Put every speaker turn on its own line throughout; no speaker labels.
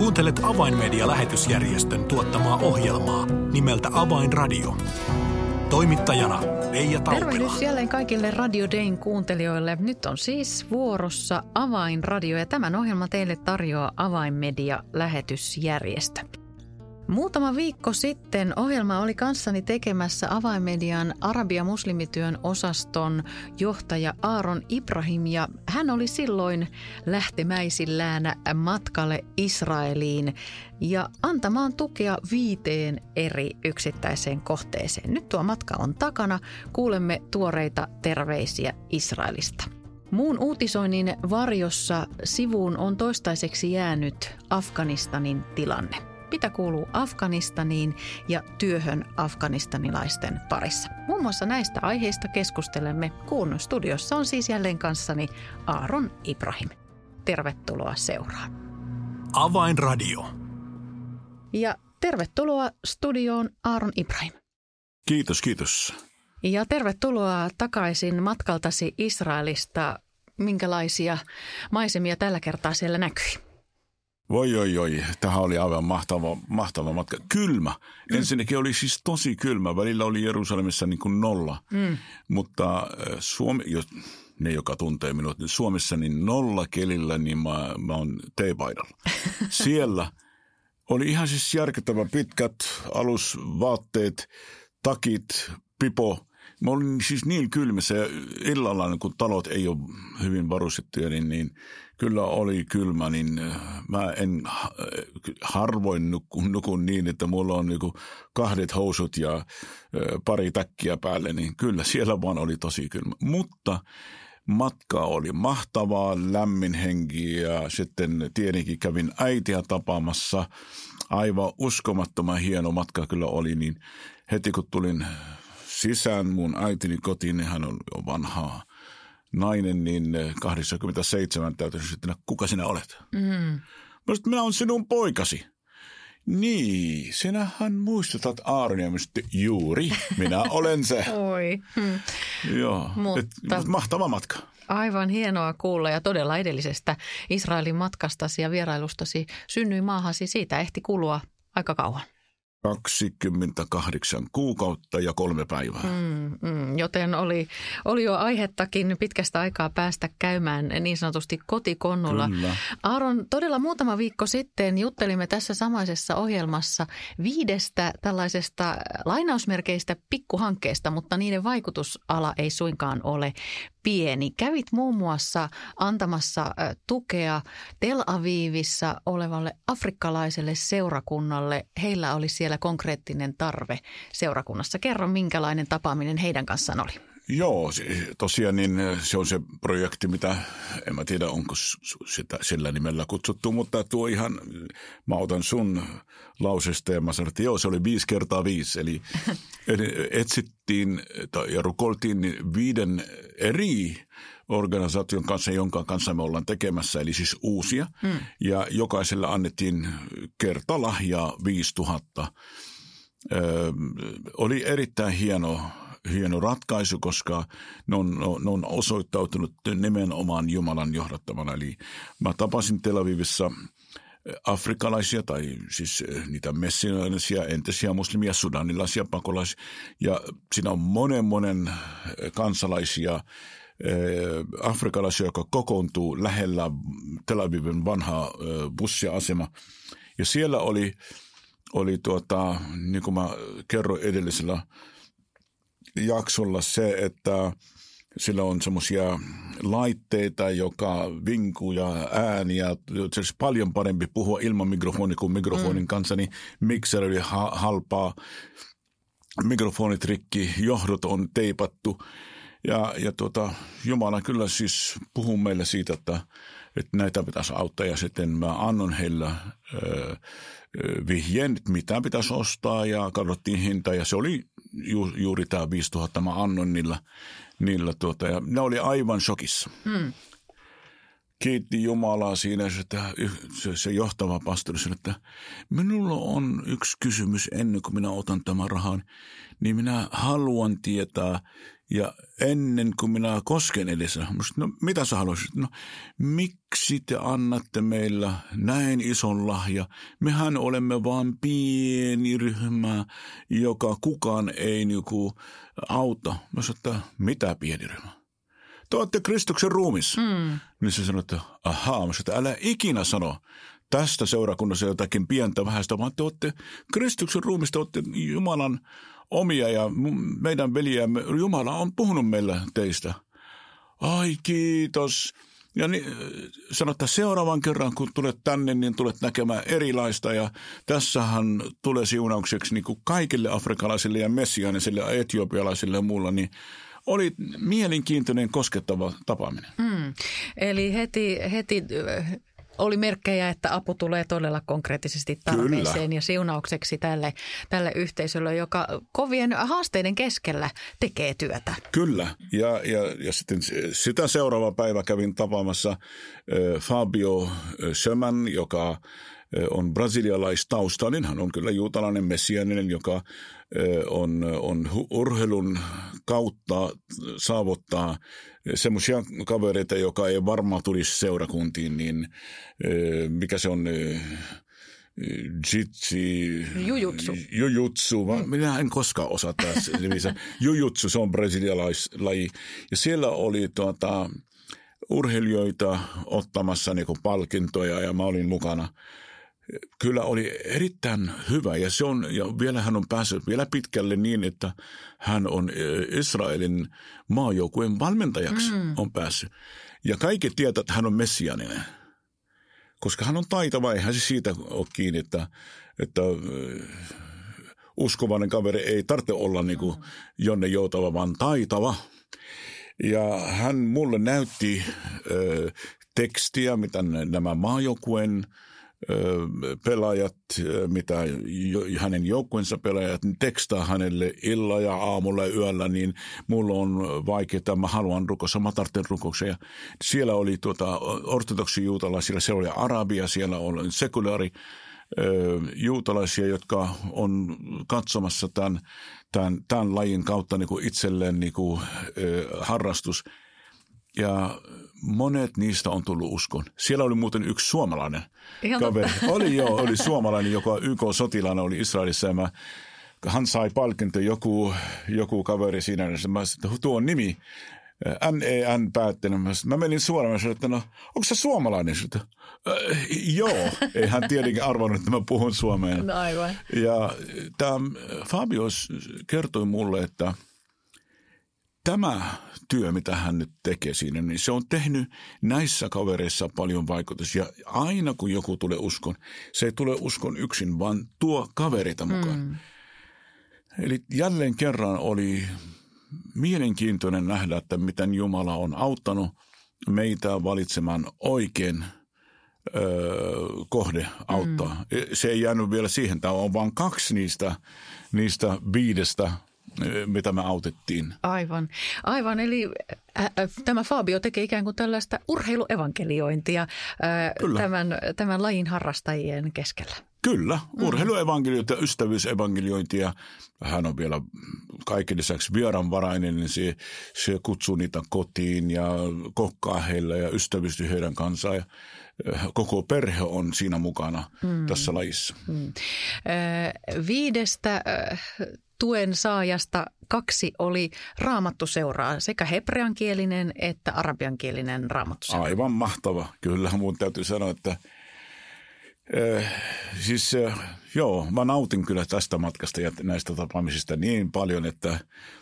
Kuuntelet Avainmedia-lähetysjärjestön tuottamaa ohjelmaa nimeltä Avainradio. Toimittajana Leija Taupila.
Tervehdys jälleen kaikille Radio Dayn kuuntelijoille. Nyt on siis vuorossa Avainradio ja tämän ohjelman teille tarjoaa Avainmedia-lähetysjärjestö. Muutama viikko sitten ohjelma oli kanssani tekemässä avainmedian Arabia muslimityön osaston johtaja Aaron Ibrahim ja hän oli silloin lähtemäisillään matkalle Israeliin ja antamaan tukea viiteen eri yksittäiseen kohteeseen. Nyt tuo matka on takana. Kuulemme tuoreita terveisiä Israelista. Muun uutisoinnin varjossa sivuun on toistaiseksi jäänyt Afganistanin tilanne mitä kuuluu Afganistaniin ja työhön afganistanilaisten parissa. Muun muassa näistä aiheista keskustelemme, kun studiossa on siis jälleen kanssani Aaron Ibrahim. Tervetuloa seuraan.
Avainradio.
Ja tervetuloa studioon Aaron Ibrahim.
Kiitos, kiitos.
Ja tervetuloa takaisin matkaltasi Israelista. Minkälaisia maisemia tällä kertaa siellä näkyi?
Voi oi oi, tähän oli aivan mahtava, mahtava matka. Kylmä. Mm. Ensinnäkin oli siis tosi kylmä. Välillä oli Jerusalemissa niin kuin nolla. Mm. Mutta äh, Suomi, jos ne, joka tuntee minut, niin Suomessa niin nolla kelillä, niin mä, mä oon teepaidalla. Siellä oli ihan siis järkyttävä pitkät alusvaatteet, takit, pipo. Mä olin siis niin kylmissä ja illalla, kun talot ei ole hyvin varustettuja, niin, niin kyllä oli kylmä, niin äh, mä en äh, harvoin nukun, nukun niin, että mulla on niinku kahdet housut ja äh, pari täkkiä päälle, niin kyllä siellä vaan oli tosi kylmä. Mutta matka oli mahtavaa, lämmin henki ja sitten tietenkin kävin äitiä tapaamassa. Aivan uskomattoman hieno matka kyllä oli, niin heti kun tulin sisään mun äitini kotiin, niin hän on jo vanhaa nainen, niin 87 täytyy sitten, kuka sinä olet? Mm. Mä sanoin, minä olen sinun poikasi. Niin, sinähän muistutat Aaroniemistä juuri. Minä olen se.
Oi. Hmm.
Joo, Mutta... Et, mahtava matka.
Aivan hienoa kuulla ja todella edellisestä Israelin matkastasi ja vierailustasi synnyi maahasi. Siitä ehti kulua aika kauan.
28 kuukautta ja kolme päivää. Mm,
mm, joten oli, oli jo aihettakin pitkästä aikaa päästä käymään niin sanotusti kotikonnulla. Kyllä. Aaron, todella muutama viikko sitten juttelimme tässä samaisessa ohjelmassa viidestä tällaisesta lainausmerkeistä pikkuhankkeesta, mutta niiden vaikutusala ei suinkaan ole pieni. Kävit muun muassa antamassa tukea Tel Avivissa olevalle afrikkalaiselle seurakunnalle. Heillä oli siellä konkreettinen tarve seurakunnassa. Kerro, minkälainen tapaaminen heidän kanssaan oli.
Joo, tosiaan niin se on se projekti, mitä en mä tiedä onko sitä sillä nimellä kutsuttu, mutta tuo ihan, mä otan sun lausesta ja mä sanoin, että joo, se oli viisi kertaa viisi. Eli, etsittiin ja rukoltiin viiden eri organisaation kanssa, jonka kanssa me ollaan tekemässä, eli siis uusia. Mm. Ja jokaiselle annettiin kertalahjaa 5000. Öö, oli erittäin hieno hieno ratkaisu, koska ne on, ne on osoittautunut nimenomaan Jumalan johdattamana. Eli mä tapasin Tel Avivissa eh, afrikalaisia tai siis eh, niitä messilaisia, entisiä muslimia, sudanilaisia pakolaisia. Ja siinä on monen monen eh, kansalaisia, afrikalaisia, joka kokoontuu lähellä Tel Avivin vanhaa bussiasema. Ja siellä oli, oli tuota, niin kuin mä kerroin edellisellä jaksolla se, että sillä on semmoisia laitteita, joka vinkuu ja ääniä. Se olisi paljon parempi puhua ilman mikrofonia kuin mikrofonin mm. kanssa, niin mixer oli ha- halpaa. Mikrofonit rikki, johdot on teipattu. Ja, ja tuota, Jumala kyllä siis puhuu meille siitä, että, että näitä pitäisi auttaa. Ja sitten mä annon heillä öö, vihjeen, mitä pitäisi ostaa ja katsottiin hinta. Ja se oli ju, juuri tämä 5000 mä annoin niillä, niillä tuota, ja ne oli aivan shokissa. Hmm. Kiitti Jumalaa siinä, että se, se johtava pastori sanoi, että minulla on yksi kysymys ennen kuin minä otan tämän rahan, niin minä haluan tietää, Ja ennen kuin minä kosken edessä, no mitä sä haluaisit? No miksi te annatte meillä näin ison lahja? Mehän olemme vain pieni ryhmä, joka kukaan ei niinku auta. Mä sanoin, että mitä pieni ryhmä? Te olette Kristuksen ruumissa. Mm. Niin se sanoi, että ahaa, mä sanoin, että älä ikinä sano tästä seurakunnassa jotakin pientä vähäistä, vaan te olette Kristuksen ruumista, olette Jumalan omia ja meidän veljäämme. Jumala on puhunut meille teistä. Ai kiitos. Ja niin, sanotaan seuraavan kerran, kun tulet tänne, niin tulet näkemään erilaista. Ja tässähän tulee siunaukseksi niin kuin kaikille afrikalaisille ja messiaanisille, etiopialaisille ja muulla, niin oli mielenkiintoinen koskettava tapaaminen. Mm.
Eli heti, heti oli merkkejä, että apu tulee todella konkreettisesti tarpeeseen ja siunaukseksi tälle, tälle yhteisölle, joka kovien haasteiden keskellä tekee työtä.
Kyllä, ja, ja, ja sitten sitä seuraava päivä kävin tapaamassa Fabio Schöman, joka on brasilialaistaustainen. Hän on kyllä juutalainen messianinen, joka on, on urheilun kautta saavuttaa semmoisia kavereita, joka ei varmaan tulisi seurakuntiin, niin mikä se on jitsi,
jujutsu.
Jujutsu, vaan mm. minä en koskaan osaa tässä. jujutsu, se on brasilialaislaji. Ja siellä oli tuota, urheilijoita ottamassa niin palkintoja ja mä olin mukana – kyllä oli erittäin hyvä ja, se on, ja vielä hän on päässyt vielä pitkälle niin, että hän on e, Israelin maajoukkueen valmentajaksi mm. on päässyt. Ja kaikki tietävät, että hän on messianinen, koska hän on taitava, eihän se siitä ole kiinni, että, että e, uskovainen kaveri ei tarvitse olla niin kuin jonne joutava, vaan taitava. Ja hän mulle näytti ö, tekstiä, mitä nämä maajoukkueen – pelaajat, mitä hänen joukkueensa pelaajat, niin tekstaa hänelle illa ja aamulla ja yöllä, niin mulla on vaikeaa, mä haluan rukossa, mä tarvitsen rukouksia. Siellä oli tuota, ortodoksi juutalaisilla, siellä oli arabia, siellä oli sekulaari juutalaisia, jotka on katsomassa tämän, tämän, tämän lajin kautta niin kuin itselleen niin kuin, harrastus. Ja monet niistä on tullut uskon. Siellä oli muuten yksi suomalainen Ihan kaveri. Totta. Oli joo, oli suomalainen, joka YK-sotilaana oli Israelissa ja mä, hän sai palkinto joku, joku kaveri siinä. Ja mä tuo nimi. NEN päättänyt. Mä, menin suoraan ja sanoin, että no, onko se suomalainen? Sanoin, äh, joo, ei hän tietenkin arvannut, että mä puhun suomeen.
No aivan.
Ja tämä Fabio kertoi mulle, että – tämä työ, mitä hän nyt tekee siinä, niin se on tehnyt näissä kavereissa paljon vaikutus. Ja aina kun joku tulee uskon, se ei tule uskon yksin, vaan tuo kaverita mukaan. Mm. Eli jälleen kerran oli mielenkiintoinen nähdä, että miten Jumala on auttanut meitä valitsemaan oikein öö, kohde auttaa. Mm. Se ei jäänyt vielä siihen. Tämä on vain kaksi niistä, niistä viidestä mitä me autettiin.
Aivan. Aivan, eli äh, tämä Fabio tekee ikään kuin tällaista urheiluevankeliointia äh, tämän, tämän lajin harrastajien keskellä.
Kyllä, urheiluevankeliointia, mm. ystävyysevankeliointia. Hän on vielä kaiken lisäksi vieraanvarainen, niin se, se kutsuu niitä kotiin ja kokkaa heillä ja ystävystyy heidän kanssaan. Ja koko perhe on siinä mukana mm. tässä lajissa. Mm.
Viidestä tuen saajasta kaksi oli raamattuseuraa, sekä hebreankielinen että arabiankielinen raamattuseura.
Aivan mahtava. Kyllä mun täytyy sanoa, että äh, siis joo, mä nautin kyllä tästä matkasta ja näistä tapaamisista niin paljon, että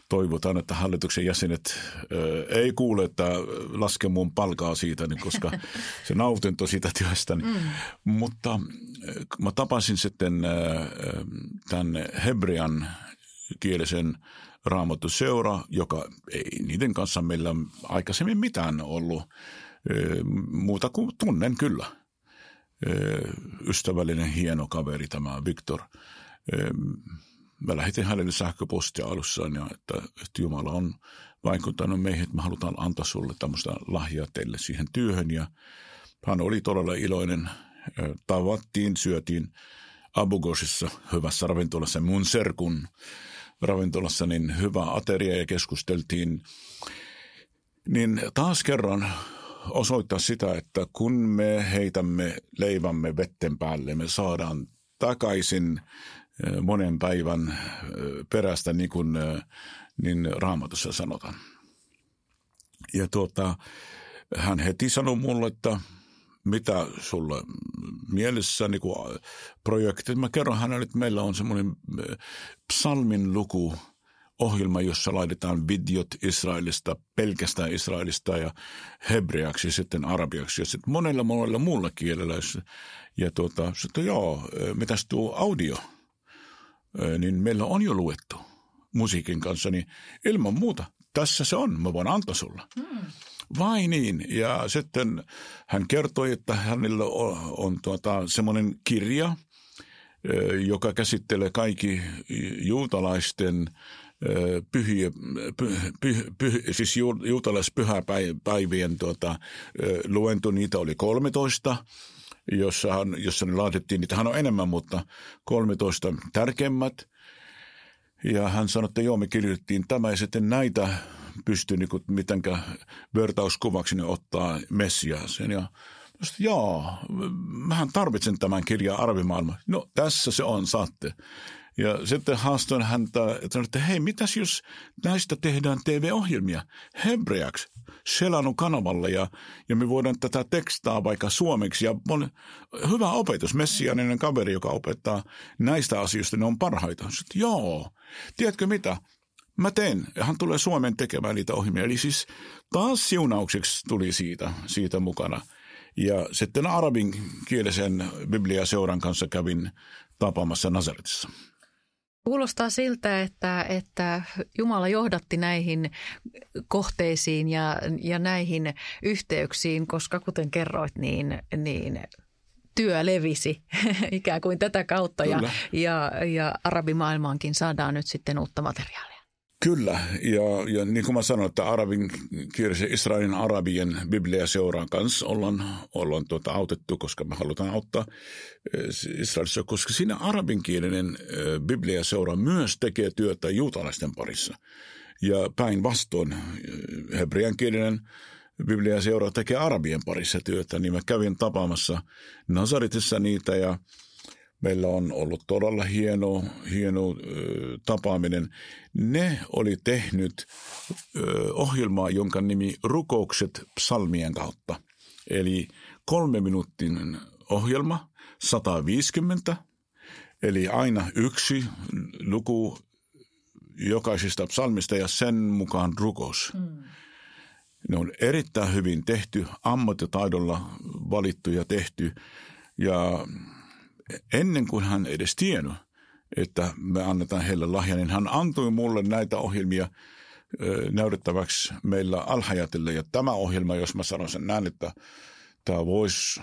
toivotaan, että hallituksen jäsenet äh, ei kuule, että laske mun palkaa siitä, niin koska se nautinto siitä työstä. Mm. Mutta mä tapasin sitten äh, tämän hebrean kielisen raamattu seura, joka ei niiden kanssa meillä aikaisemmin mitään ollut. Muuta kuin tunnen kyllä. Ystävällinen, hieno kaveri tämä Viktor. Mä lähetin hänelle sähköpostia alussa, ja että, että Jumala on vaikuttanut meihin, että me halutaan antaa sulle tämmöistä lahjaa teille siihen työhön. Ja hän oli todella iloinen. Tavattiin, syötiin Abugosissa hyvässä ravintolassa mun serkun ravintolassa niin hyvä ateria ja keskusteltiin. Niin taas kerran osoittaa sitä, että kun me heitämme leivämme vetten päälle, me saadaan takaisin monen päivän perästä, niin kuin niin raamatussa sanotaan. Ja tuota, hän heti sanoi mulle, että mitä sulla mielessä niin kuin projekti. Mä kerron hänelle, että meillä on semmoinen psalmin luku ohjelma, jossa laitetaan videot Israelista, pelkästään Israelista ja hebreaksi sitten arabiaksi ja sitten monella monella muulla kielellä. Ja tuota, sitten joo, mitäs tuo audio? Niin meillä on jo luettu musiikin kanssa, niin ilman muuta tässä se on, mä voin antaa sulla. Hmm. Vai niin? Ja sitten hän kertoi, että hänellä on, on tuota, semmoinen kirja, joka käsittelee kaikki juutalaisten pyhiä, py, py, py, siis juutalaispyhäpäivien tuota, luento, niitä oli 13 jossa, jossa ne laitettiin, niitähän on enemmän, mutta 13 tärkeimmät. Ja hän sanoi, että joo, me kirjoitettiin tämä ja sitten näitä pystyi niin mitenkä vertauskuvaksi ne ottaa Messiaaseen. Ja Sitten, joo, mähän tarvitsen tämän kirjan arvimaailma. No tässä se on, saatte. Ja sitten haastoin häntä, että, sanoin, että hei, mitäs jos näistä tehdään TV-ohjelmia hebreaksi Selanun kanavalle ja, ja me voidaan tätä tekstaa vaikka suomeksi. Ja on hyvä opetus, messianinen kaveri, joka opettaa näistä asioista, ne on parhaita. Sitten, joo, tiedätkö mitä? Mä teen, ja hän tulee Suomeen tekemään niitä ohjelmia. Eli siis taas siunaukseksi tuli siitä, siitä mukana. Ja sitten arabinkielisen Biblia-seuran kanssa kävin tapaamassa Nazaretissa.
Kuulostaa siltä, että, että Jumala johdatti näihin kohteisiin ja, ja näihin yhteyksiin, koska kuten kerroit, niin, niin työ levisi ikään kuin tätä kautta ja, ja, ja arabimaailmaankin saadaan nyt sitten uutta materiaalia.
Kyllä, ja, ja niin kuin mä sanoin, että arabin kielisen Israelin arabien Biblia-seuraan kanssa ollaan, ollaan tuota autettu, koska me halutaan auttaa eh, Israelissa, koska siinä arabinkielinen eh, Biblia-seura myös tekee työtä juutalaisten parissa. Ja päinvastoin eh, hebreankielinen Biblia-seura tekee arabien parissa työtä, niin mä kävin tapaamassa Nazaritissa niitä ja – Meillä on ollut todella hieno, hieno ö, tapaaminen. Ne oli tehnyt ö, ohjelmaa, jonka nimi Rukoukset psalmien kautta. Eli kolme minuuttinen ohjelma, 150, eli aina yksi luku jokaisesta psalmista ja sen mukaan rukous. Mm. Ne on erittäin hyvin tehty, ammattitaidolla valittu ja tehty. Ja ennen kuin hän edes tiennyt, että me annetaan heille lahja, niin hän antoi mulle näitä ohjelmia näytettäväksi meillä alhajatille. Ja tämä ohjelma, jos mä sanon sen näin, että tämä voisi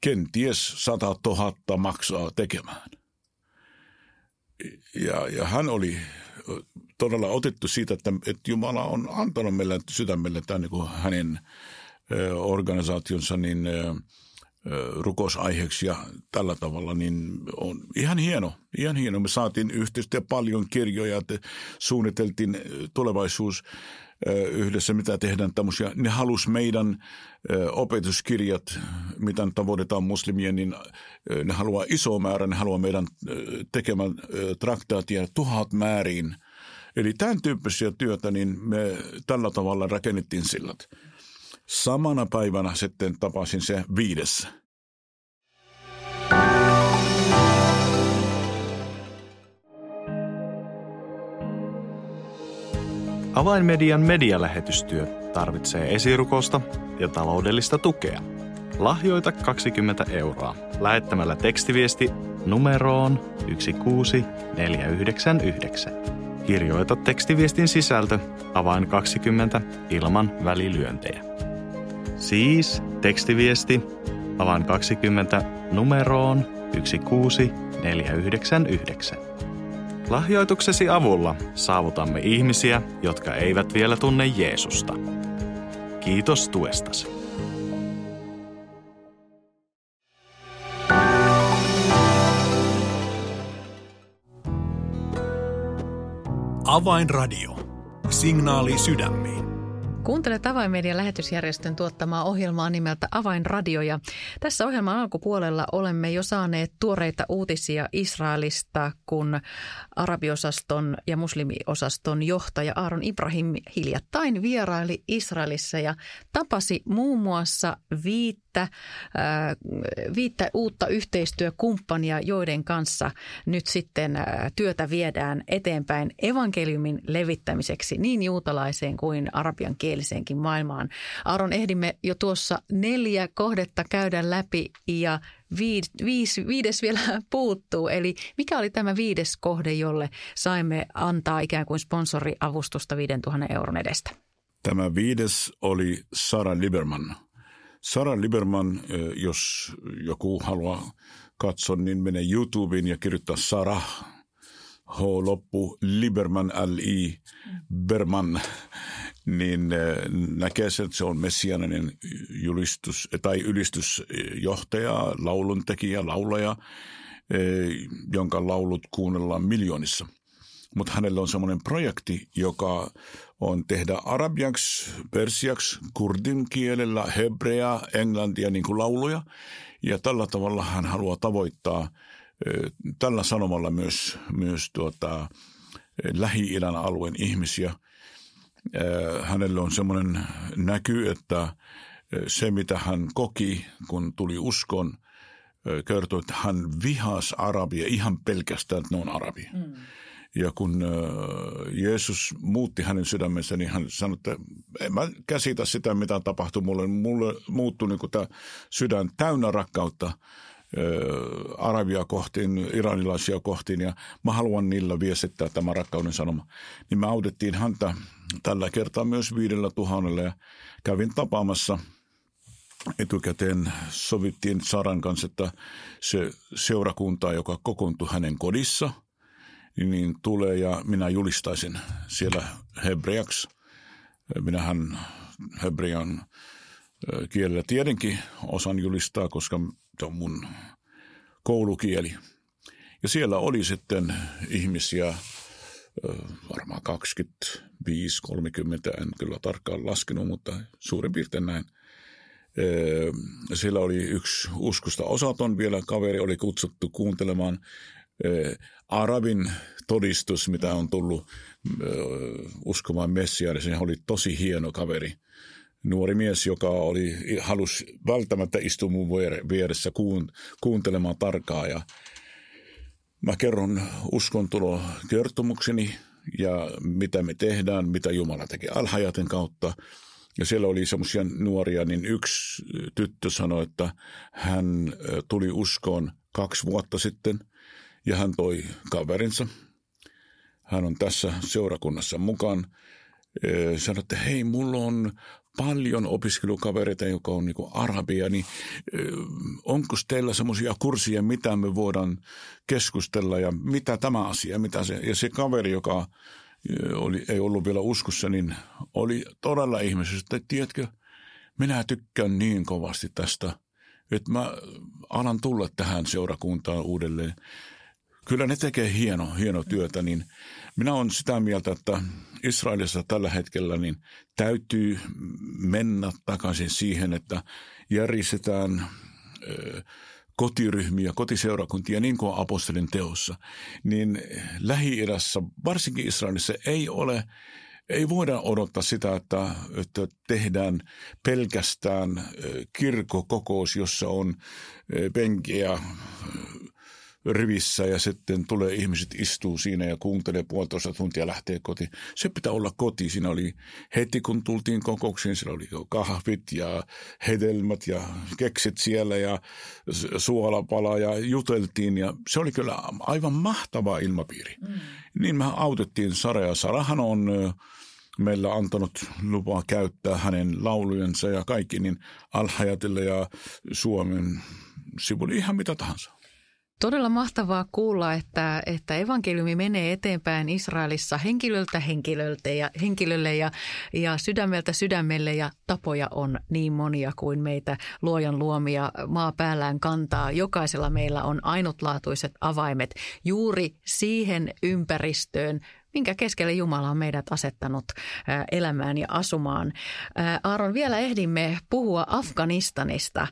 kenties 100 000 maksaa tekemään. Ja, ja hän oli todella otettu siitä, että, että Jumala on antanut meille sydämelle tämän niin hänen organisaationsa, niin – rukousaiheeksi ja tällä tavalla, niin on ihan hieno, ihan hieno. Me saatiin yhteistyö paljon kirjoja, että suunniteltiin tulevaisuus yhdessä, mitä tehdään tämmöisiä. Ne halus meidän opetuskirjat, mitä tavoitetaan muslimia, niin ne haluaa iso määrä, ne haluaa meidän tekemään traktaatia tuhat määriin. Eli tämän tyyppisiä työtä, niin me tällä tavalla rakennettiin sillat. Samana päivänä sitten tapasin se viides.
Avainmedian medialähetystyö tarvitsee esirukosta ja taloudellista tukea. Lahjoita 20 euroa lähettämällä tekstiviesti numeroon 16499. Kirjoita tekstiviestin sisältö avain 20 ilman välilyöntejä. Siis tekstiviesti avain 20 numeroon 16499. Lahjoituksesi avulla saavutamme ihmisiä, jotka eivät vielä tunne Jeesusta. Kiitos tuestasi.
Avainradio. Signaali sydämiin.
Kuuntelet Avainmedian lähetysjärjestön tuottamaa ohjelmaa nimeltä Avainradio. Ja tässä ohjelman alkupuolella olemme jo saaneet tuoreita uutisia Israelista, kun arabiosaston ja muslimiosaston johtaja Aaron Ibrahim hiljattain vieraili Israelissa ja tapasi muun muassa viittä, viittä uutta yhteistyökumppania, joiden kanssa nyt sitten työtä viedään eteenpäin evankeliumin levittämiseksi niin juutalaiseen kuin arabian englanninkieliseenkin maailmaan. Aaron, ehdimme jo tuossa neljä kohdetta käydä läpi ja viid, viis, viides vielä puuttuu. Eli mikä oli tämä viides kohde, jolle saimme antaa ikään kuin sponsoriavustusta 5000 euron edestä?
Tämä viides oli Sara Liberman. Sara Liberman, jos joku haluaa katsoa, niin menee YouTubeen ja kirjoittaa Sara H loppu Liberman L-I Berman niin äh, näkee sen, että se on messianinen julistus tai ylistysjohtaja, lauluntekijä, laulaja, jonka laulut kuunnellaan miljoonissa. Mutta hänellä on semmoinen projekti, joka on tehdä arabiaksi, persiaksi, kurdin kielellä, hebrea, englantia niin kuin lauluja. Ja tällä tavalla hän haluaa tavoittaa tällä sanomalla myös, myös tuota, Lähi-idän alueen ihmisiä – hänelle on semmoinen näky, että se mitä hän koki, kun tuli uskon, kertoi, että hän vihasi arabia ihan pelkästään, että ne on arabia. Mm. Ja kun Jeesus muutti hänen sydämensä, niin hän sanoi, että en mä käsitä sitä, mitä tapahtui mulle. Mulle muuttui niin tämä sydän täynnä rakkautta Arabia kohtiin, iranilaisia kohtiin ja mä haluan niillä viestittää tämä rakkauden sanoma. Niin me autettiin häntä tällä kertaa myös viidellä tuhannella ja kävin tapaamassa etukäteen sovittiin Saran kanssa, että se seurakunta, joka kokoontui hänen kodissa, niin tulee ja minä julistaisin siellä hebreaksi. Minähän hebrean kielellä tietenkin osan julistaa, koska se on mun koulukieli. Ja siellä oli sitten ihmisiä, varmaan 25, 30, en kyllä tarkkaan laskenut, mutta suurin piirtein näin. Siellä oli yksi uskosta osaton vielä kaveri, oli kutsuttu kuuntelemaan arabin todistus, mitä on tullut uskomaan Messiaan. Se oli tosi hieno kaveri nuori mies, joka oli, halusi välttämättä istua mun vieressä kuun, kuuntelemaan tarkkaa. Ja mä kerron uskontulo kertomukseni ja mitä me tehdään, mitä Jumala teki alhajaten kautta. Ja siellä oli semmoisia nuoria, niin yksi tyttö sanoi, että hän tuli uskoon kaksi vuotta sitten ja hän toi kaverinsa. Hän on tässä seurakunnassa mukaan. Sanoi, että hei, mulla on paljon opiskelukavereita, joka on niin arabia, niin onko teillä semmoisia kursseja, mitä me voidaan keskustella ja mitä tämä asia, mitä se, ja se kaveri, joka oli, ei ollut vielä uskossa, niin oli todella ihmisestä, että tiedätkö, minä tykkään niin kovasti tästä, että mä alan tulla tähän seurakuntaan uudelleen. Kyllä ne tekee hieno, hieno työtä, niin minä olen sitä mieltä, että Israelissa tällä hetkellä niin täytyy mennä takaisin siihen, että järjestetään kotiryhmiä, kotiseurakuntia, niin kuin apostolin teossa, niin Lähi-idässä, varsinkin Israelissa, ei ole ei voida odottaa sitä, että, että tehdään pelkästään kirkokokous, jossa on penkiä, rivissä ja sitten tulee ihmiset istuu siinä ja kuuntelee puolitoista tuntia ja lähtee kotiin. Se pitää olla koti. Siinä oli heti kun tultiin kokouksiin, siellä oli kahvit ja hedelmät ja keksit siellä ja suolapala ja juteltiin ja se oli kyllä aivan mahtava ilmapiiri. Mm. Niin me autettiin Sara ja Sarahan on meillä antanut lupaa käyttää hänen laulujensa ja kaikki, niin Alhajatille ja Suomen sivulle ihan mitä tahansa.
Todella mahtavaa kuulla, että, että evankeliumi menee eteenpäin Israelissa henkilöltä henkilöltä ja, henkilölle ja, ja sydämeltä sydämelle ja tapoja on niin monia kuin meitä luojan luomia maa päällään kantaa. Jokaisella meillä on ainutlaatuiset avaimet juuri siihen ympäristöön, minkä keskelle Jumala on meidät asettanut elämään ja asumaan. Aaron, vielä ehdimme puhua Afganistanista,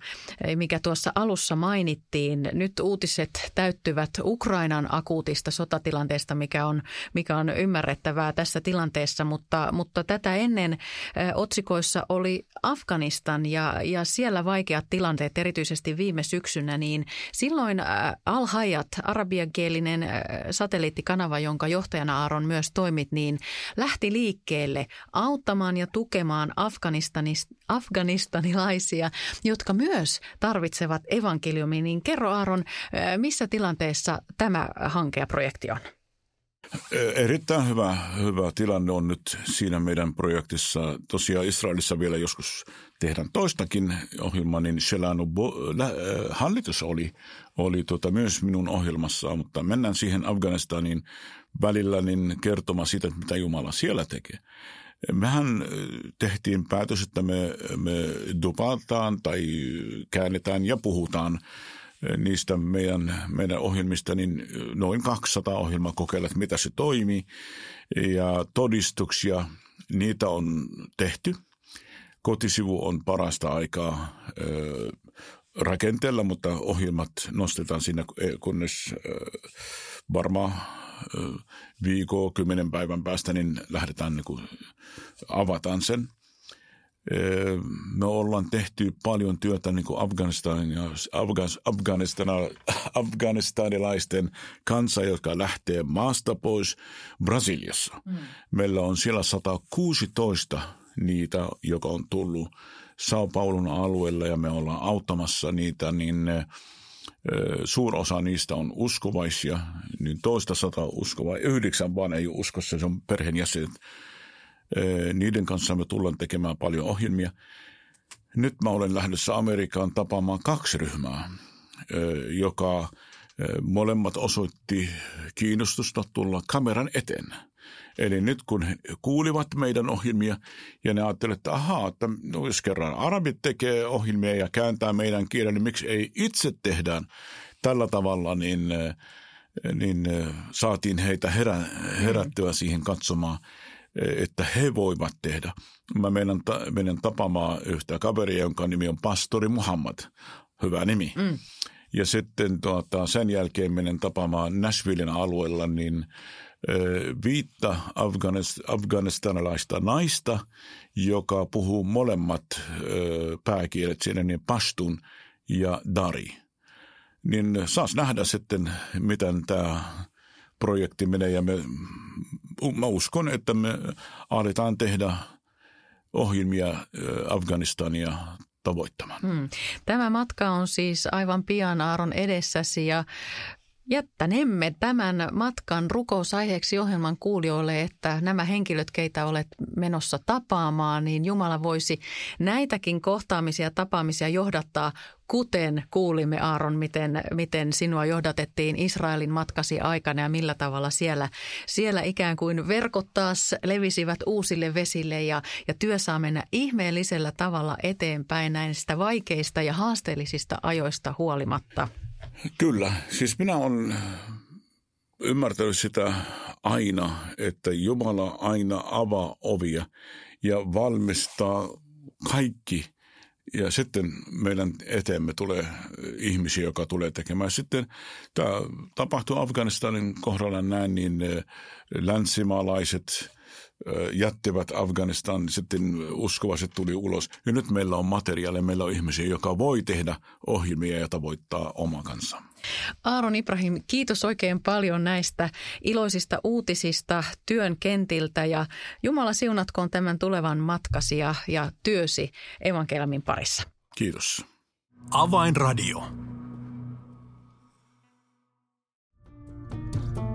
mikä tuossa alussa mainittiin. Nyt uutiset täyttyvät Ukrainan akuutista sotatilanteesta, mikä on, mikä on ymmärrettävää tässä tilanteessa, mutta, mutta tätä ennen otsikoissa oli Afganistan ja, ja siellä vaikeat tilanteet, erityisesti viime syksynä, niin silloin Al-Hayat, arabiankielinen satelliittikanava, jonka johtajana Aaron myös toimit, niin lähti liikkeelle auttamaan ja tukemaan afganistanilaisia, jotka myös tarvitsevat evankeliumia. Niin kerro Aaron, missä tilanteessa tämä hanke ja projekti on?
Erittäin hyvä, hyvä tilanne on nyt siinä meidän projektissa. Tosiaan Israelissa vielä joskus tehdään toistakin ohjelmaa, niin Shelanu hallitus oli, oli tota myös minun ohjelmassa, mutta mennään siihen Afganistanin välillä niin kertomaan siitä, mitä Jumala siellä tekee. Mehän tehtiin päätös, että me, me dupataan tai käännetään ja puhutaan – niistä meidän, meidän ohjelmista, niin noin 200 ohjelmaa kokeilla, että mitä se toimii. Ja todistuksia, niitä on tehty. Kotisivu on parasta aikaa rakenteella, mutta ohjelmat nostetaan siinä, kunnes varmaan viikko, kymmenen päivän päästä, niin lähdetään niin kuin, avataan sen – me ollaan tehty paljon työtä niin kuin Afganistan Afganistan, afganistanilaisten kanssa, jotka lähtee maasta pois Brasiliassa. Mm. Meillä on siellä 116 niitä, joka on tullut Sao Paulun alueella ja me ollaan auttamassa niitä, niin Suurosa niistä on uskovaisia, niin toista sata uskovaa, yhdeksän vaan ei uskossa, se on perheenjäsenet niiden kanssa me tullaan tekemään paljon ohjelmia. Nyt mä olen lähdössä Amerikkaan tapaamaan kaksi ryhmää, joka molemmat osoitti kiinnostusta tulla kameran eteen. Eli nyt kun he kuulivat meidän ohjelmia ja ne ajattelivat, että ahaa, että no jos kerran arabit tekee ohjelmia ja kääntää meidän kielen, niin miksi ei itse tehdään tällä tavalla, niin, niin saatiin heitä herä, herättyä siihen katsomaan – että he voivat tehdä. Mä menen, menen tapaamaan yhtä kaveria, jonka nimi on Pastori Muhammad. Hyvä nimi. Mm. Ja sitten tuota, sen jälkeen menen tapaamaan Nashvillen alueella niin viittä afganist, afganistanilaista naista, joka puhuu molemmat pääkielet siinä, niin Pashtun ja Dari. Niin saas nähdä sitten, miten tämä projekti menee ja me, mä uskon, että me aletaan tehdä ohjelmia Afganistania tavoittamaan. Hmm.
Tämä matka on siis aivan pian Aaron edessäsi ja Jättänemme tämän matkan rukousaiheeksi ohjelman kuulijoille, että nämä henkilöt, keitä olet menossa tapaamaan, niin Jumala voisi näitäkin kohtaamisia tapaamisia johdattaa, kuten kuulimme Aaron, miten, miten sinua johdatettiin Israelin matkasi aikana ja millä tavalla siellä, siellä ikään kuin verkot taas levisivät uusille vesille ja, ja työ saa mennä ihmeellisellä tavalla eteenpäin näistä vaikeista ja haasteellisista ajoista huolimatta.
Kyllä, siis minä olen ymmärtänyt sitä aina, että Jumala aina avaa ovia ja valmistaa kaikki. Ja sitten meidän eteemme tulee ihmisiä, joka tulee tekemään. Sitten tämä tapahtuu Afganistanin kohdalla näin, niin länsimaalaiset – jättivät Afganistan, sitten uskovaiset tuli ulos. Ja nyt meillä on materiaalia, meillä on ihmisiä, joka voi tehdä ohjelmia ja tavoittaa oma kanssa.
Aaron Ibrahim, kiitos oikein paljon näistä iloisista uutisista työn kentiltä ja Jumala siunatkoon tämän tulevan matkasi ja, ja työsi evankeliumin parissa.
Kiitos.
Avainradio.